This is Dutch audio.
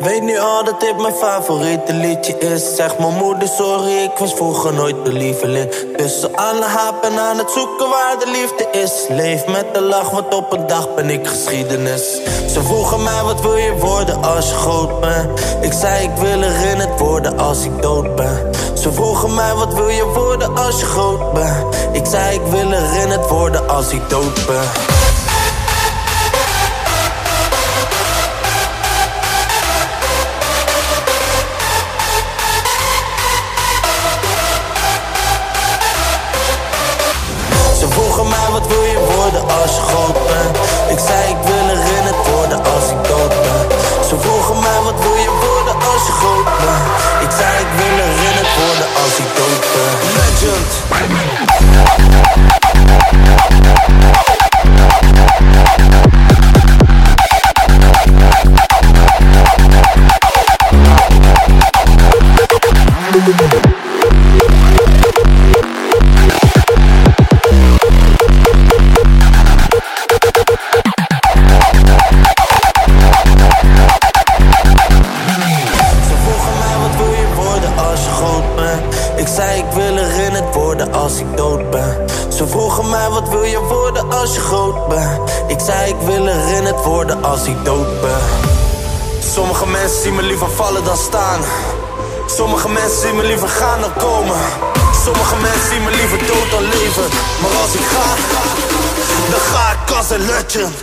nu al dat dit mijn favoriete liedje is. Zeg mijn moeder sorry, ik was vroeger nooit de lieveling. Tussen alle hapen aan het zoeken waar de liefde is. Leef met de lach, want op een dag ben ik geschiedenis. Ze vroegen mij wat wil je worden als je groot bent. Ik zei ik wil herinnerd worden als ik dood ben. Ze vroegen mij wat wil je worden als je groot bent. Ik zei ik wil herinnerd worden als ik dood ben. Legend Ik zei ik wil herinnerd worden als ik dood ben. Ze vroegen mij wat wil je worden als je groot bent? Ik zei ik wil herinnerd worden als ik dood ben. Sommige mensen zien me liever vallen dan staan. Sommige mensen zien me liever gaan dan komen. Sommige mensen zien me liever dood dan leven. Maar als ik ga, dan ga ik als een legend